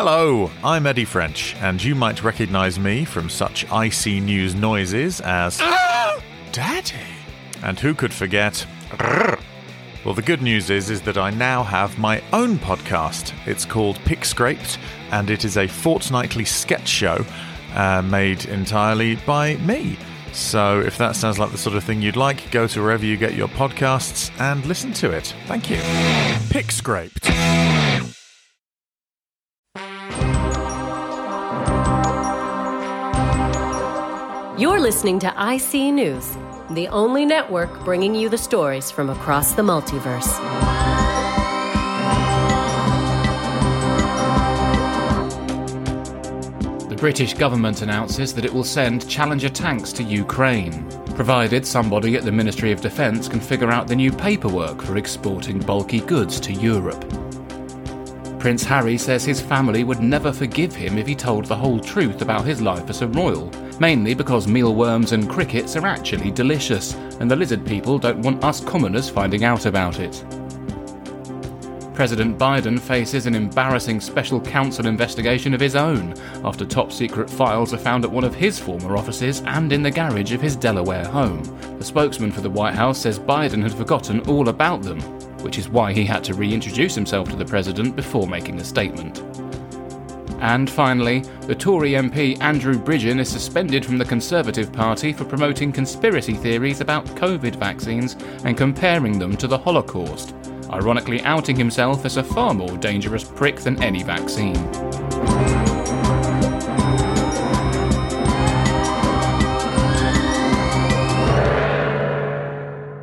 Hello, I'm Eddie French, and you might recognize me from such icy news noises as Daddy. And who could forget? Well, the good news is, is that I now have my own podcast. It's called Pick Scraped, and it is a fortnightly sketch show uh, made entirely by me. So, if that sounds like the sort of thing you'd like, go to wherever you get your podcasts and listen to it. Thank you. Pick Scraped. You're listening to IC News, the only network bringing you the stories from across the multiverse. The British government announces that it will send Challenger tanks to Ukraine, provided somebody at the Ministry of Defence can figure out the new paperwork for exporting bulky goods to Europe. Prince Harry says his family would never forgive him if he told the whole truth about his life as a royal, mainly because mealworms and crickets are actually delicious, and the lizard people don't want us commoners finding out about it. President Biden faces an embarrassing special counsel investigation of his own after top secret files are found at one of his former offices and in the garage of his Delaware home. The spokesman for the White House says Biden had forgotten all about them, which is why he had to reintroduce himself to the president before making a statement. And finally, the Tory MP Andrew Bridgen is suspended from the Conservative Party for promoting conspiracy theories about COVID vaccines and comparing them to the Holocaust, ironically outing himself as a far more dangerous prick than any vaccine.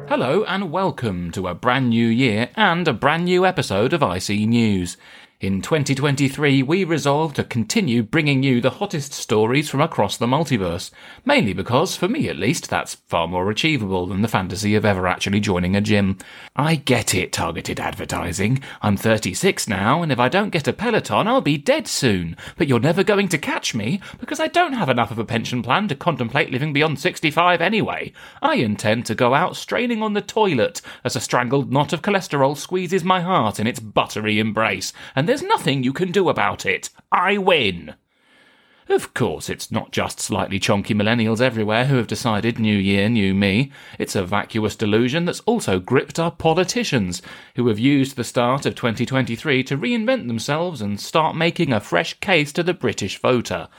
Hello and welcome to a brand new year and a brand new episode of IC News. In 2023, we resolved to continue bringing you the hottest stories from across the multiverse, mainly because, for me at least, that's far more achievable than the fantasy of ever actually joining a gym. I get it, targeted advertising. I'm 36 now, and if I don't get a Peloton, I'll be dead soon. But you're never going to catch me, because I don't have enough of a pension plan to contemplate living beyond 65 anyway. I intend to go out straining on the toilet as a strangled knot of cholesterol squeezes my heart in its buttery embrace, and there's nothing you can do about it. I win. Of course, it's not just slightly chonky millennials everywhere who have decided new year, new me. It's a vacuous delusion that's also gripped our politicians, who have used the start of 2023 to reinvent themselves and start making a fresh case to the British voter.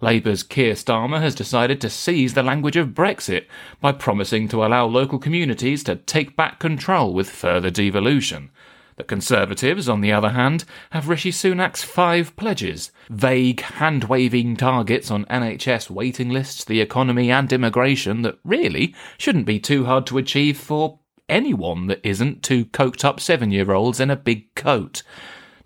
Labour's Keir Starmer has decided to seize the language of Brexit by promising to allow local communities to take back control with further devolution. The Conservatives, on the other hand, have Rishi Sunak's five pledges vague, hand waving targets on NHS waiting lists, the economy, and immigration that really shouldn't be too hard to achieve for anyone that isn't two coked up seven year olds in a big coat.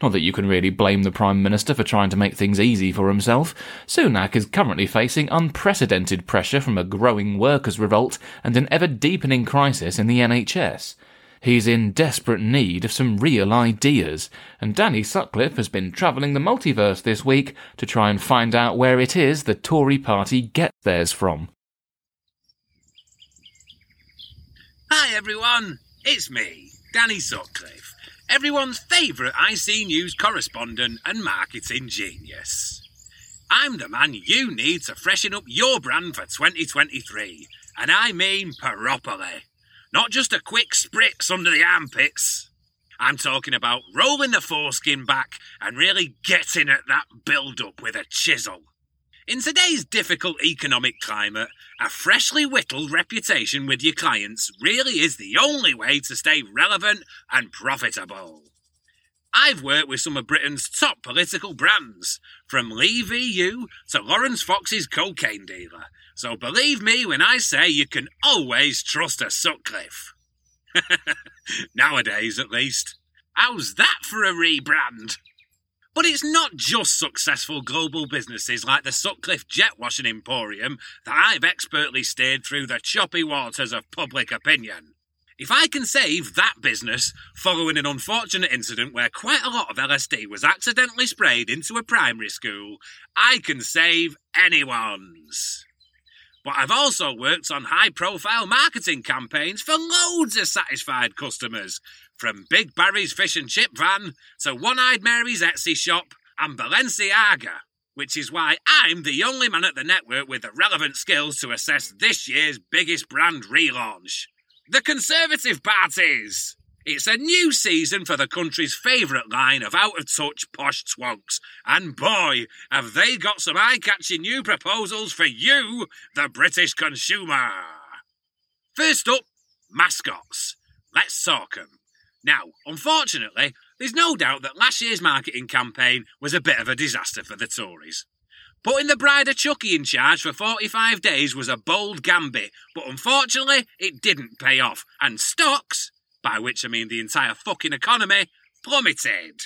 Not that you can really blame the Prime Minister for trying to make things easy for himself. Sunak is currently facing unprecedented pressure from a growing workers' revolt and an ever deepening crisis in the NHS. He's in desperate need of some real ideas, and Danny Sutcliffe has been travelling the multiverse this week to try and find out where it is the Tory party get theirs from. Hi everyone, it's me, Danny Sutcliffe, everyone's favourite IC News correspondent and marketing genius. I'm the man you need to freshen up your brand for 2023, and I mean properly. Not just a quick spritz under the armpits. I'm talking about rolling the foreskin back and really getting at that build up with a chisel. In today's difficult economic climate, a freshly whittled reputation with your clients really is the only way to stay relevant and profitable. I've worked with some of Britain's top political brands, from Lee VU to Laurence Fox's cocaine dealer, so believe me when I say you can always trust a Sutcliffe. Nowadays, at least. How's that for a rebrand? But it's not just successful global businesses like the Sutcliffe Jet Washing Emporium that I've expertly steered through the choppy waters of public opinion. If I can save that business following an unfortunate incident where quite a lot of LSD was accidentally sprayed into a primary school, I can save anyone's. But I've also worked on high profile marketing campaigns for loads of satisfied customers, from Big Barry's fish and chip van to One Eyed Mary's Etsy shop and Balenciaga, which is why I'm the only man at the network with the relevant skills to assess this year's biggest brand relaunch. The Conservative Parties! It's a new season for the country's favourite line of out of touch posh twonks, and boy, have they got some eye catching new proposals for you, the British consumer! First up, mascots. Let's talk 'em. Now, unfortunately, there's no doubt that last year's marketing campaign was a bit of a disaster for the Tories. Putting the bride of Chucky in charge for 45 days was a bold gambit, but unfortunately, it didn't pay off, and stocks, by which I mean the entire fucking economy, plummeted.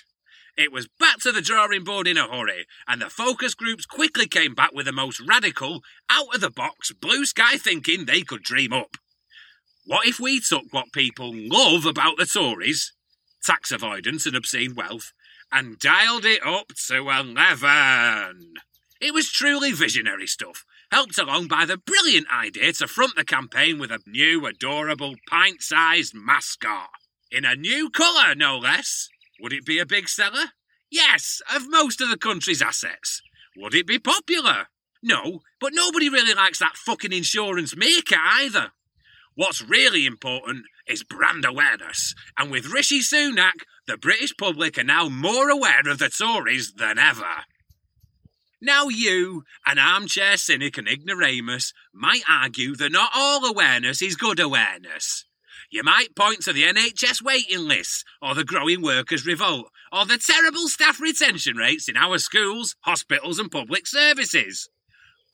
It was back to the drawing board in a hurry, and the focus groups quickly came back with the most radical, out of the box, blue sky thinking they could dream up. What if we took what people love about the Tories, tax avoidance and obscene wealth, and dialed it up to 11? It was truly visionary stuff, helped along by the brilliant idea to front the campaign with a new, adorable, pint sized mascot. In a new colour, no less. Would it be a big seller? Yes, of most of the country's assets. Would it be popular? No, but nobody really likes that fucking insurance maker either. What's really important is brand awareness, and with Rishi Sunak, the British public are now more aware of the Tories than ever. Now, you, an armchair cynic and ignoramus, might argue that not all awareness is good awareness. You might point to the NHS waiting lists, or the growing workers' revolt, or the terrible staff retention rates in our schools, hospitals, and public services.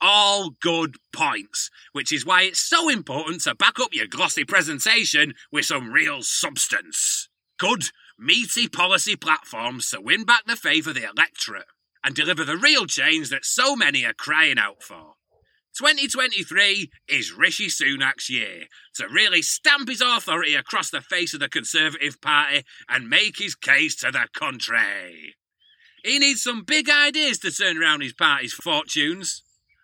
All good points, which is why it's so important to back up your glossy presentation with some real substance. Good, meaty policy platforms to win back the faith of the electorate and deliver the real change that so many are crying out for. 2023 is Rishi Sunak's year to really stamp his authority across the face of the Conservative Party and make his case to the country. He needs some big ideas to turn around his party's fortunes.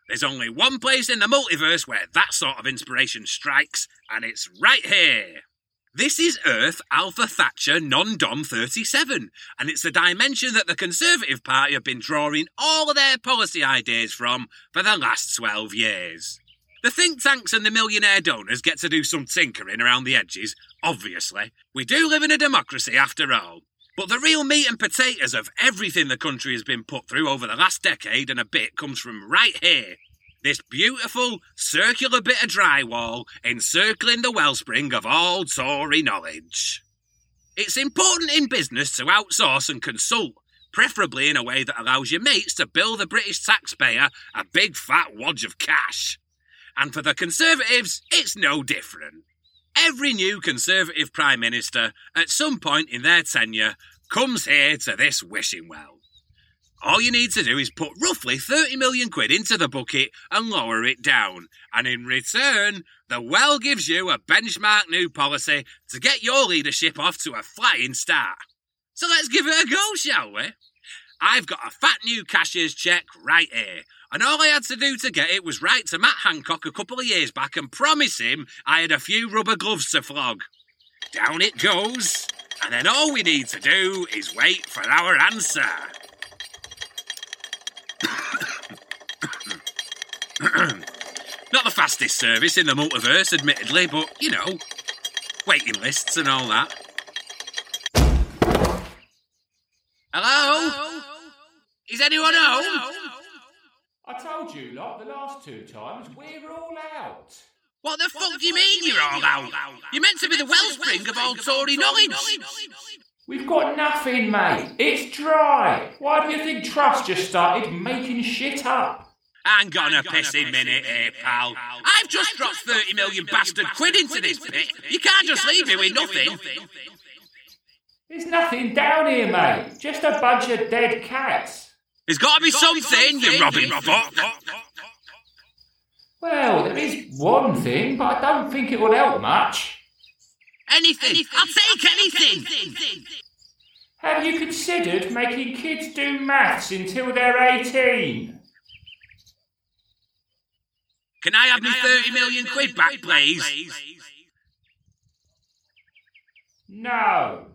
There's only one place in the multiverse where that sort of inspiration strikes, and it's right here. This is Earth Alpha Thatcher Non Dom 37, and it's the dimension that the Conservative Party have been drawing all their policy ideas from for the last 12 years. The think tanks and the millionaire donors get to do some tinkering around the edges, obviously. We do live in a democracy after all. But the real meat and potatoes of everything the country has been put through over the last decade and a bit comes from right here this beautiful circular bit of drywall encircling the wellspring of all Tory knowledge. It's important in business to outsource and consult, preferably in a way that allows your mates to bill the British taxpayer a big fat wad of cash. And for the Conservatives, it's no different. Every new Conservative Prime Minister, at some point in their tenure, comes here to this wishing well. All you need to do is put roughly 30 million quid into the bucket and lower it down. And in return, the well gives you a benchmark new policy to get your leadership off to a flying start. So let's give it a go, shall we? I've got a fat new cashier's cheque right here. And all I had to do to get it was write to Matt Hancock a couple of years back and promise him I had a few rubber gloves to flog. Down it goes. And then all we need to do is wait for our answer. Not the fastest service in the multiverse, admittedly, but you know, waiting lists and all that. Hello? Hello? Is anyone home? I told you, lot, the last two times, we're all out. What the what fuck the do you mean you're all out? You're meant to be the wellspring of all Tory knowledge. We've got nothing, mate. It's dry. Why do you think Truss just started making shit up? Hang on a pissing minute here, pal. I've just dropped 30 million bastard quid into this pit. You can't just leave me with nothing. There's nothing down here, mate. Just a bunch of dead cats. There's got to be something, you robbing fuck. Well, there is one thing, but I don't think it will help much. Anything. anything. I'll take anything. Have you considered making kids do maths until they're 18? Can I have Can me 30 million quid back, please? please? No.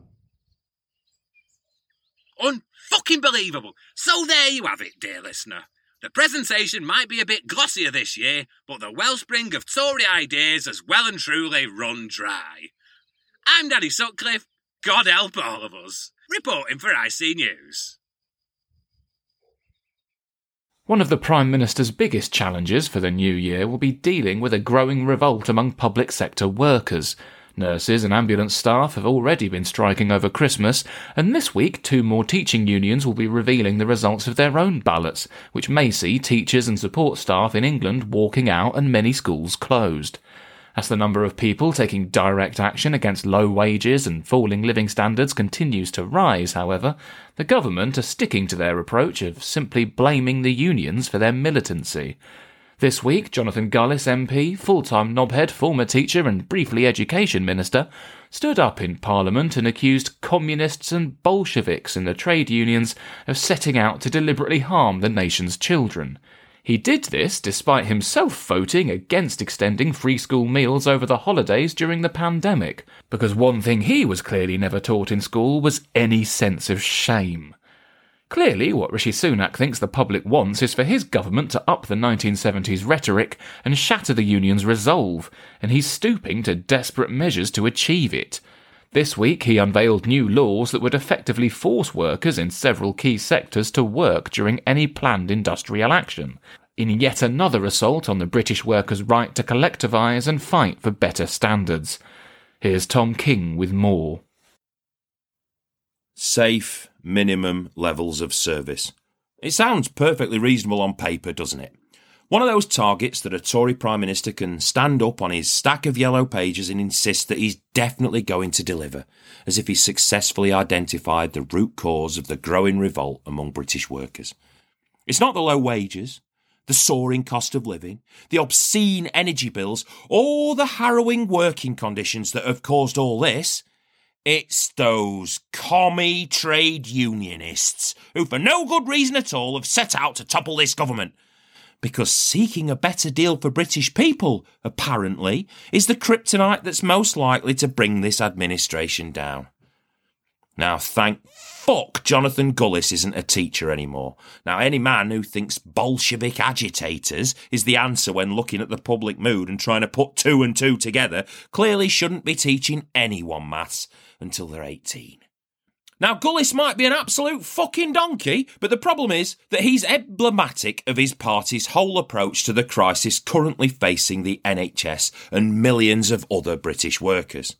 Unfucking believable. So there you have it, dear listener. The presentation might be a bit glossier this year, but the wellspring of Tory ideas has well and truly run dry. I'm Danny Sutcliffe. God help all of us. Reporting for IC News. One of the Prime Minister's biggest challenges for the new year will be dealing with a growing revolt among public sector workers. Nurses and ambulance staff have already been striking over Christmas, and this week two more teaching unions will be revealing the results of their own ballots, which may see teachers and support staff in England walking out and many schools closed. As the number of people taking direct action against low wages and falling living standards continues to rise, however, the government are sticking to their approach of simply blaming the unions for their militancy. This week, Jonathan Gullis MP, full time knobhead, former teacher, and briefly education minister, stood up in Parliament and accused communists and Bolsheviks in the trade unions of setting out to deliberately harm the nation's children. He did this despite himself voting against extending free school meals over the holidays during the pandemic, because one thing he was clearly never taught in school was any sense of shame. Clearly, what Rishi Sunak thinks the public wants is for his government to up the 1970s rhetoric and shatter the union's resolve, and he's stooping to desperate measures to achieve it. This week, he unveiled new laws that would effectively force workers in several key sectors to work during any planned industrial action, in yet another assault on the British workers' right to collectivise and fight for better standards. Here's Tom King with more. Safe minimum levels of service. It sounds perfectly reasonable on paper, doesn't it? One of those targets that a Tory Prime Minister can stand up on his stack of yellow pages and insist that he's definitely going to deliver, as if he's successfully identified the root cause of the growing revolt among British workers. It's not the low wages, the soaring cost of living, the obscene energy bills, or the harrowing working conditions that have caused all this. It's those commie trade unionists who, for no good reason at all, have set out to topple this government because seeking a better deal for British people, apparently, is the kryptonite that's most likely to bring this administration down. Now, thank fuck Jonathan Gullis isn't a teacher anymore. Now, any man who thinks Bolshevik agitators is the answer when looking at the public mood and trying to put two and two together clearly shouldn't be teaching anyone maths until they're 18. Now, Gullis might be an absolute fucking donkey, but the problem is that he's emblematic of his party's whole approach to the crisis currently facing the NHS and millions of other British workers.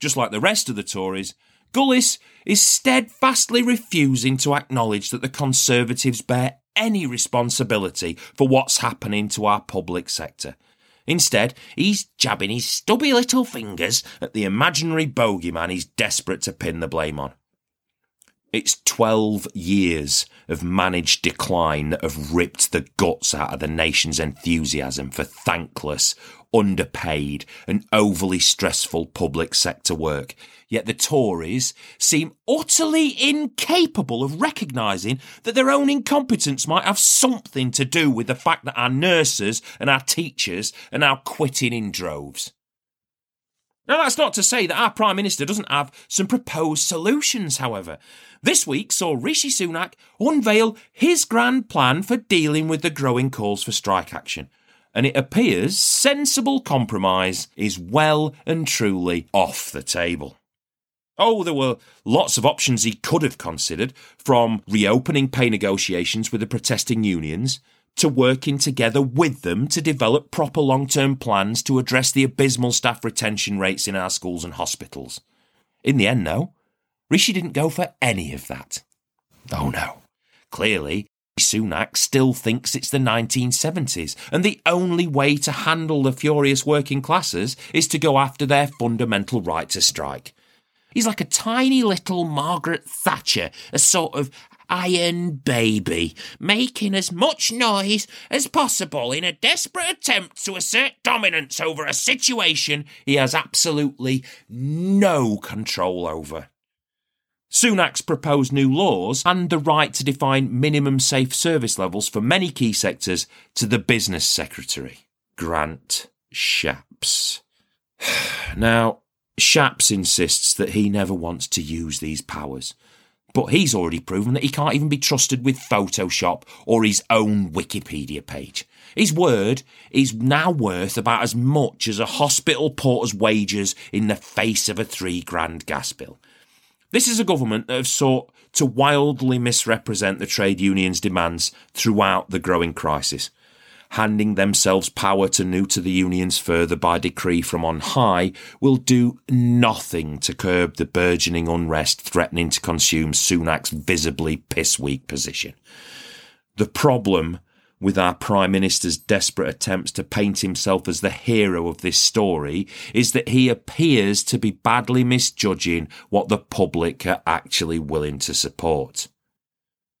Just like the rest of the Tories, Gullis is steadfastly refusing to acknowledge that the Conservatives bear any responsibility for what's happening to our public sector. Instead, he's jabbing his stubby little fingers at the imaginary bogeyman he's desperate to pin the blame on. It's 12 years of managed decline that have ripped the guts out of the nation's enthusiasm for thankless, underpaid, and overly stressful public sector work. Yet the Tories seem utterly incapable of recognising that their own incompetence might have something to do with the fact that our nurses and our teachers are now quitting in droves. Now, that's not to say that our Prime Minister doesn't have some proposed solutions, however. This week saw Rishi Sunak unveil his grand plan for dealing with the growing calls for strike action. And it appears sensible compromise is well and truly off the table. Oh, there were lots of options he could have considered, from reopening pay negotiations with the protesting unions to working together with them to develop proper long term plans to address the abysmal staff retention rates in our schools and hospitals. In the end, though, Rishi didn't go for any of that. Oh no. Clearly, Sunak still thinks it's the 1970s, and the only way to handle the furious working classes is to go after their fundamental right to strike. He's like a tiny little Margaret Thatcher, a sort of iron baby, making as much noise as possible in a desperate attempt to assert dominance over a situation he has absolutely no control over. Sunak's proposed new laws and the right to define minimum safe service levels for many key sectors to the Business Secretary, Grant Shapps. Now, Shapps insists that he never wants to use these powers But he's already proven that he can't even be trusted with Photoshop or his own Wikipedia page. His word is now worth about as much as a hospital porter's wages in the face of a three grand gas bill. This is a government that have sought to wildly misrepresent the trade unions' demands throughout the growing crisis handing themselves power to neuter the unions further by decree from on high, will do nothing to curb the burgeoning unrest threatening to consume Sunak's visibly piss weak position. The problem with our Prime Minister's desperate attempts to paint himself as the hero of this story is that he appears to be badly misjudging what the public are actually willing to support.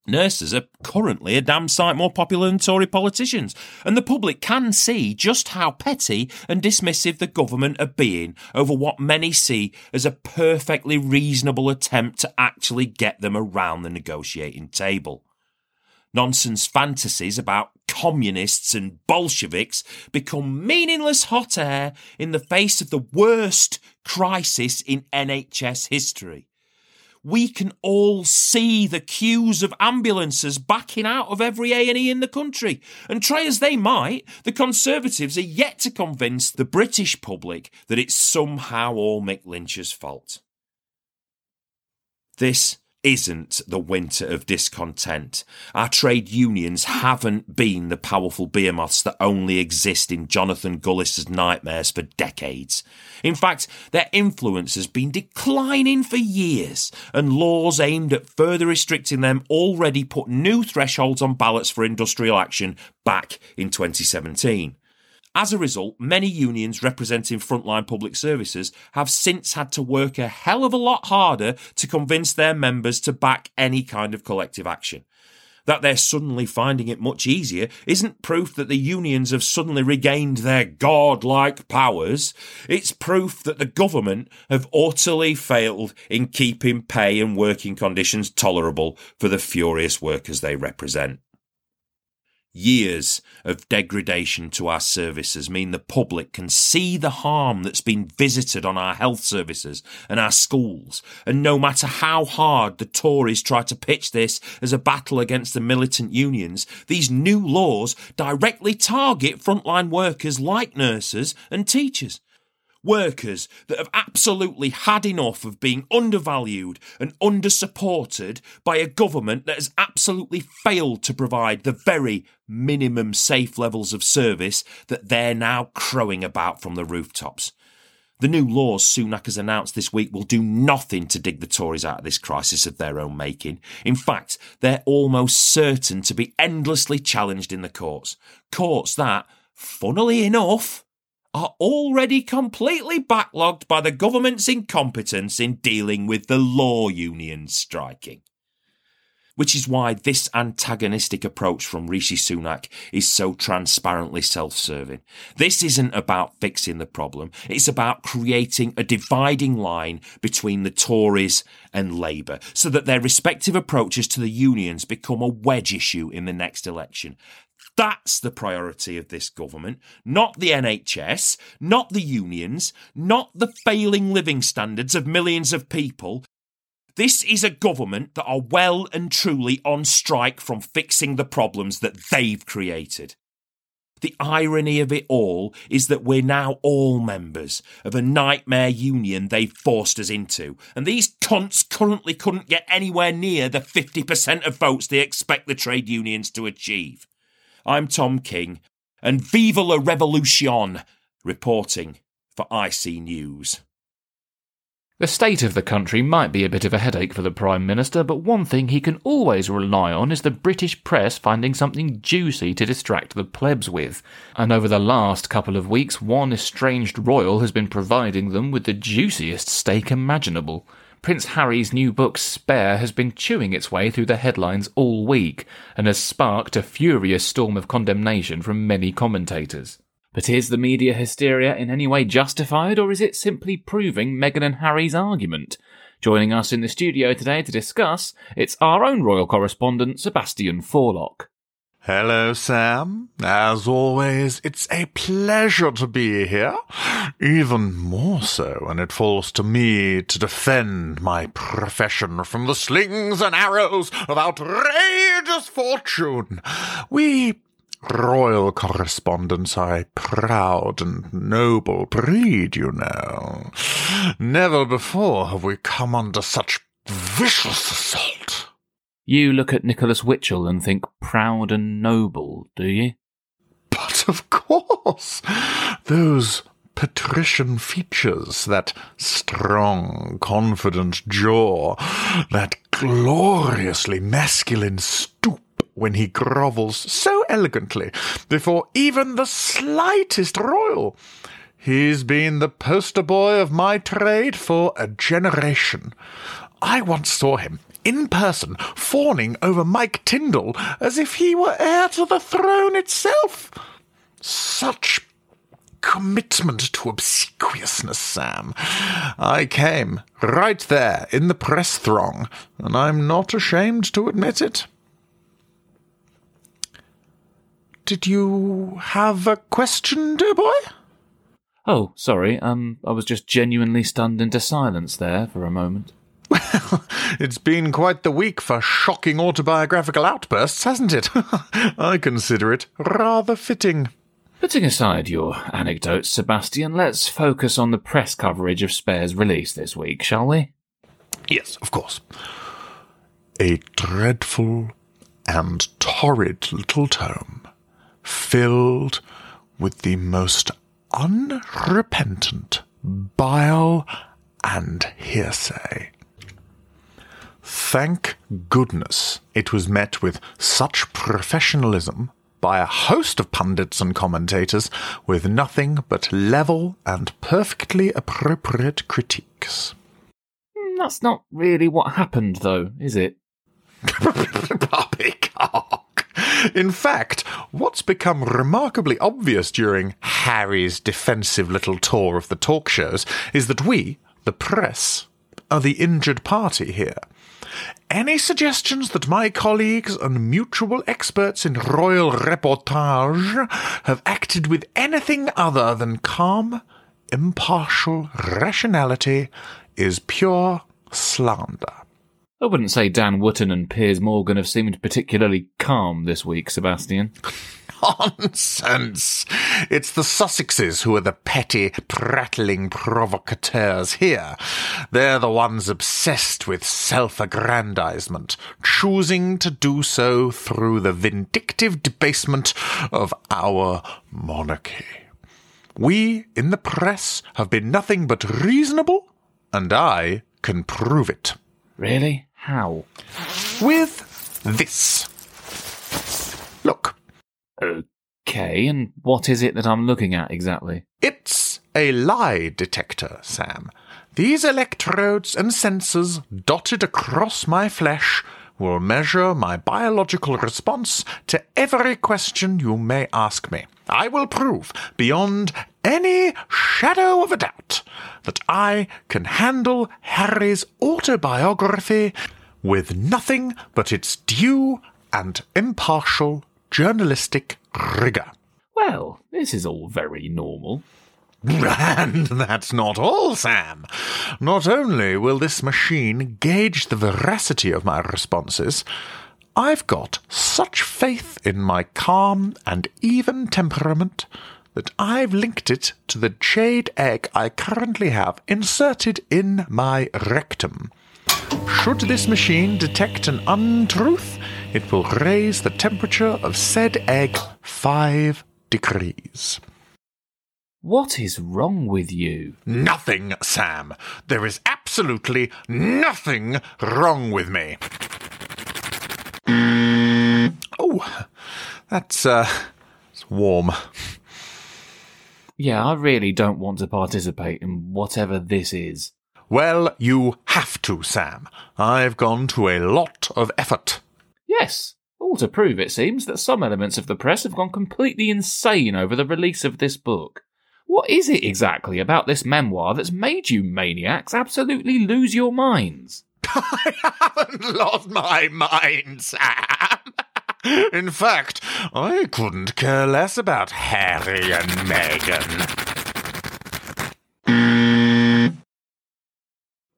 Nurses are currently a damn sight more popular than Tory politicians, and the public can see just how petty and dismissive the government are being over what many see as a perfectly reasonable attempt to actually get them around the negotiating table. Nonsense fantasies about communists and Bolsheviks become meaningless hot air in the face of the worst crisis in NHS history we can all see the queues of ambulances backing out of every A&E in the country. And try as they might, the Conservatives are yet to convince the British public that it's somehow all Mick Lynch's fault. This isn't the winter of discontent. Our trade unions haven't been the powerful behemoths that only exist in Jonathan Gullis's nightmares for decades. In fact, their influence has been declining for years, and laws aimed at further restricting them already put new thresholds on ballots for industrial action back in 2017. As a result, many unions representing frontline public services have since had to work a hell of a lot harder to convince their members to back any kind of collective action. That they're suddenly finding it much easier isn't proof that the unions have suddenly regained their godlike powers. It's proof that the government have utterly failed in keeping pay and working conditions tolerable for the furious workers they represent. Years of degradation to our services mean the public can see the harm that's been visited on our health services and our schools. And no matter how hard the Tories try to pitch this as a battle against the militant unions, these new laws directly target frontline workers like nurses and teachers workers that have absolutely had enough of being undervalued and undersupported by a government that has absolutely failed to provide the very minimum safe levels of service that they're now crowing about from the rooftops. The new laws Sunak has announced this week will do nothing to dig the Tories out of this crisis of their own making. In fact, they're almost certain to be endlessly challenged in the courts. Courts that, funnily enough, are already completely backlogged by the government's incompetence in dealing with the law unions striking. Which is why this antagonistic approach from Rishi Sunak is so transparently self serving. This isn't about fixing the problem, it's about creating a dividing line between the Tories and Labour so that their respective approaches to the unions become a wedge issue in the next election. That's the priority of this government, not the NHS, not the unions, not the failing living standards of millions of people. This is a government that are well and truly on strike from fixing the problems that they've created. The irony of it all is that we're now all members of a nightmare union they've forced us into, and these cunts currently couldn't get anywhere near the 50% of votes they expect the trade unions to achieve. I'm Tom King, and Viva la Revolution, reporting for IC News. The state of the country might be a bit of a headache for the Prime Minister, but one thing he can always rely on is the British press finding something juicy to distract the plebs with. And over the last couple of weeks, one estranged royal has been providing them with the juiciest steak imaginable. Prince Harry's new book Spare has been chewing its way through the headlines all week and has sparked a furious storm of condemnation from many commentators. But is the media hysteria in any way justified, or is it simply proving Meghan and Harry's argument? Joining us in the studio today to discuss, it's our own royal correspondent, Sebastian Forelock. Hello, Sam. As always, it's a pleasure to be here. Even more so when it falls to me to defend my profession from the slings and arrows of outrageous fortune. We royal correspondents are a proud and noble breed, you know. Never before have we come under such vicious assault. You look at Nicholas Witchell and think proud and noble, do you? But of course, those patrician features, that strong, confident jaw, that gloriously masculine stoop when he grovels so elegantly before even the slightest royal. He's been the poster boy of my trade for a generation. I once saw him in person, fawning over Mike Tindall as if he were heir to the throne itself. Such commitment to obsequiousness, Sam. I came right there in the press throng, and I'm not ashamed to admit it. Did you have a question, dear boy? Oh, sorry. Um, I was just genuinely stunned into silence there for a moment. Well, it's been quite the week for shocking autobiographical outbursts, hasn't it? I consider it rather fitting. Putting aside your anecdotes, Sebastian, let's focus on the press coverage of Spare's release this week, shall we? Yes, of course. A dreadful and torrid little tome, filled with the most unrepentant bile and hearsay. Thank goodness it was met with such professionalism by a host of pundits and commentators with nothing but level and perfectly appropriate critiques. Hmm, That's not really what happened, though, is it? Poppycock. In fact, what's become remarkably obvious during Harry's defensive little tour of the talk shows is that we, the press, are the injured party here. Any suggestions that my colleagues and mutual experts in royal reportage have acted with anything other than calm, impartial rationality is pure slander. I wouldn't say Dan Wootton and Piers Morgan have seemed particularly calm this week, Sebastian. Nonsense! It's the Sussexes who are the petty, prattling provocateurs here. They're the ones obsessed with self aggrandizement, choosing to do so through the vindictive debasement of our monarchy. We in the press have been nothing but reasonable, and I can prove it. Really? How? With this. Okay, and what is it that I'm looking at exactly? It's a lie detector, Sam. These electrodes and sensors dotted across my flesh will measure my biological response to every question you may ask me. I will prove, beyond any shadow of a doubt, that I can handle Harry's autobiography with nothing but its due and impartial journalistic rigour. Well, this is all very normal. And that's not all, Sam. Not only will this machine gauge the veracity of my responses, I've got such faith in my calm and even temperament that I've linked it to the jade egg I currently have inserted in my rectum. Should this machine detect an untruth, it will raise the temperature of said egg five degrees. What is wrong with you? Nothing, Sam. There is absolutely nothing wrong with me. Oh, that's, uh, it's warm. Yeah, I really don't want to participate in whatever this is. Well, you have to, Sam. I've gone to a lot of effort. Yes, all to prove, it seems, that some elements of the press have gone completely insane over the release of this book. What is it exactly about this memoir that's made you maniacs absolutely lose your minds? I haven't lost my mind, Sam. In fact, I couldn't care less about Harry and Meghan.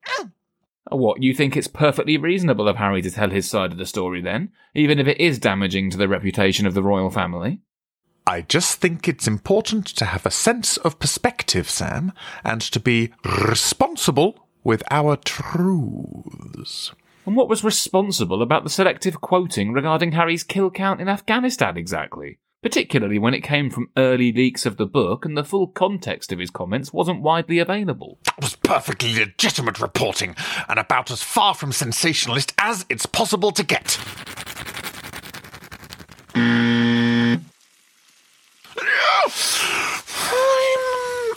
Oh, What, you think it's perfectly reasonable of Harry to tell his side of the story then, even if it is damaging to the reputation of the royal family? I just think it's important to have a sense of perspective, Sam, and to be responsible with our truths. And what was responsible about the selective quoting regarding Harry's kill count in Afghanistan exactly? Particularly when it came from early leaks of the book and the full context of his comments wasn't widely available. That was perfectly legitimate reporting, and about as far from sensationalist as it's possible to get. I'm,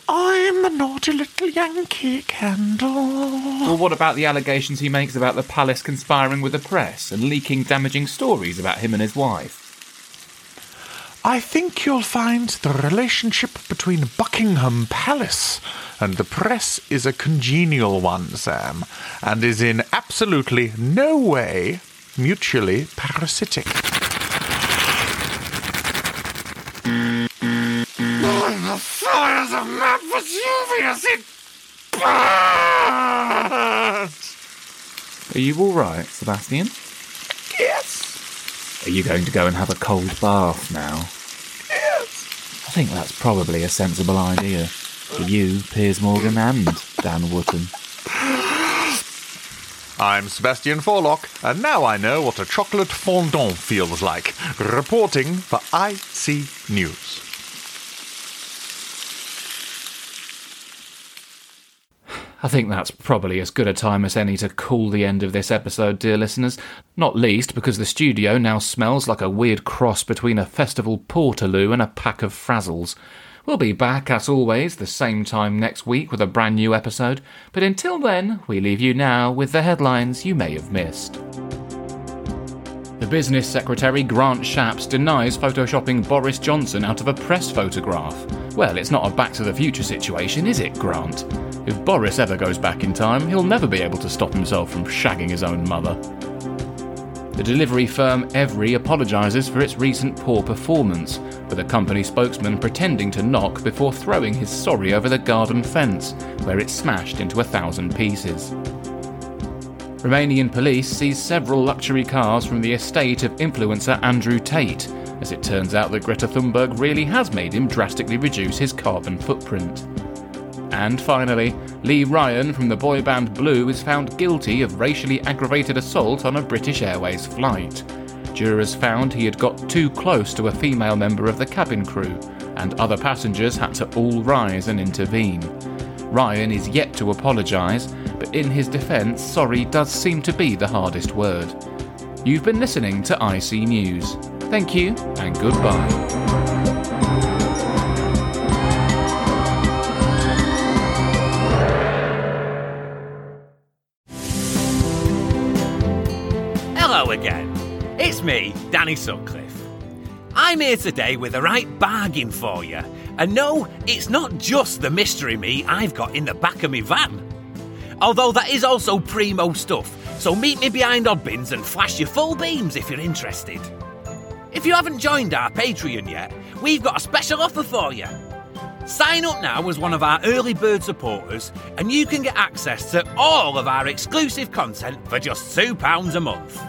I'm a naughty little Yankee candle. Well, what about the allegations he makes about the palace conspiring with the press and leaking damaging stories about him and his wife? I think you'll find the relationship between Buckingham Palace and the press is a congenial one, Sam, and is in absolutely no way mutually parasitic. Mm, the fires of Mount Vesuvius, it burns! Are you alright, Sebastian? Yes, Are you going to go and have a cold bath now? I think that's probably a sensible idea. For you, Piers Morgan, and Dan Wootton. I'm Sebastian Forelock, and now I know what a chocolate fondant feels like. Reporting for IC News. I think that's probably as good a time as any to call the end of this episode, dear listeners. Not least because the studio now smells like a weird cross between a festival portaloo and a pack of frazzles. We'll be back, as always, the same time next week with a brand new episode, but until then, we leave you now with the headlines you may have missed. The business secretary Grant Shapps denies photoshopping Boris Johnson out of a press photograph. Well, it's not a back to the future situation, is it, Grant? If Boris ever goes back in time, he'll never be able to stop himself from shagging his own mother. The delivery firm Evri apologises for its recent poor performance, with a company spokesman pretending to knock before throwing his sorry over the garden fence, where it smashed into a thousand pieces. Romanian police seized several luxury cars from the estate of influencer Andrew Tate, as it turns out that Greta Thunberg really has made him drastically reduce his carbon footprint. And finally, Lee Ryan from the boy band Blue is found guilty of racially aggravated assault on a British Airways flight. Jurors found he had got too close to a female member of the cabin crew, and other passengers had to all rise and intervene. Ryan is yet to apologise, but in his defence, sorry does seem to be the hardest word. You've been listening to IC News. Thank you, and goodbye. Hello again. It's me, Danny Sutcliffe. I'm here today with the right bargain for you. And no, it's not just the mystery meat I've got in the back of my van. Although that is also primo stuff, so meet me behind Oddbins and flash your full beams if you're interested. If you haven't joined our Patreon yet, we've got a special offer for you. Sign up now as one of our early bird supporters, and you can get access to all of our exclusive content for just £2 a month.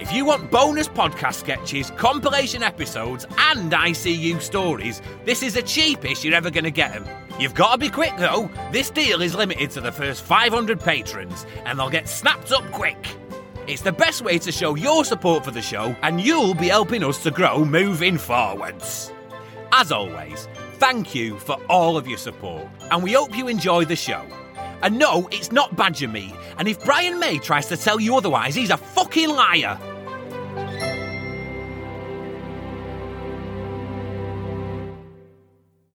If you want bonus podcast sketches, compilation episodes, and ICU stories, this is the cheapest you're ever going to get them. You've got to be quick though. This deal is limited to the first 500 patrons, and they'll get snapped up quick. It's the best way to show your support for the show, and you'll be helping us to grow moving forwards. As always, thank you for all of your support, and we hope you enjoy the show. And no, it's not badger meat, and if Brian May tries to tell you otherwise, he's a fucking liar.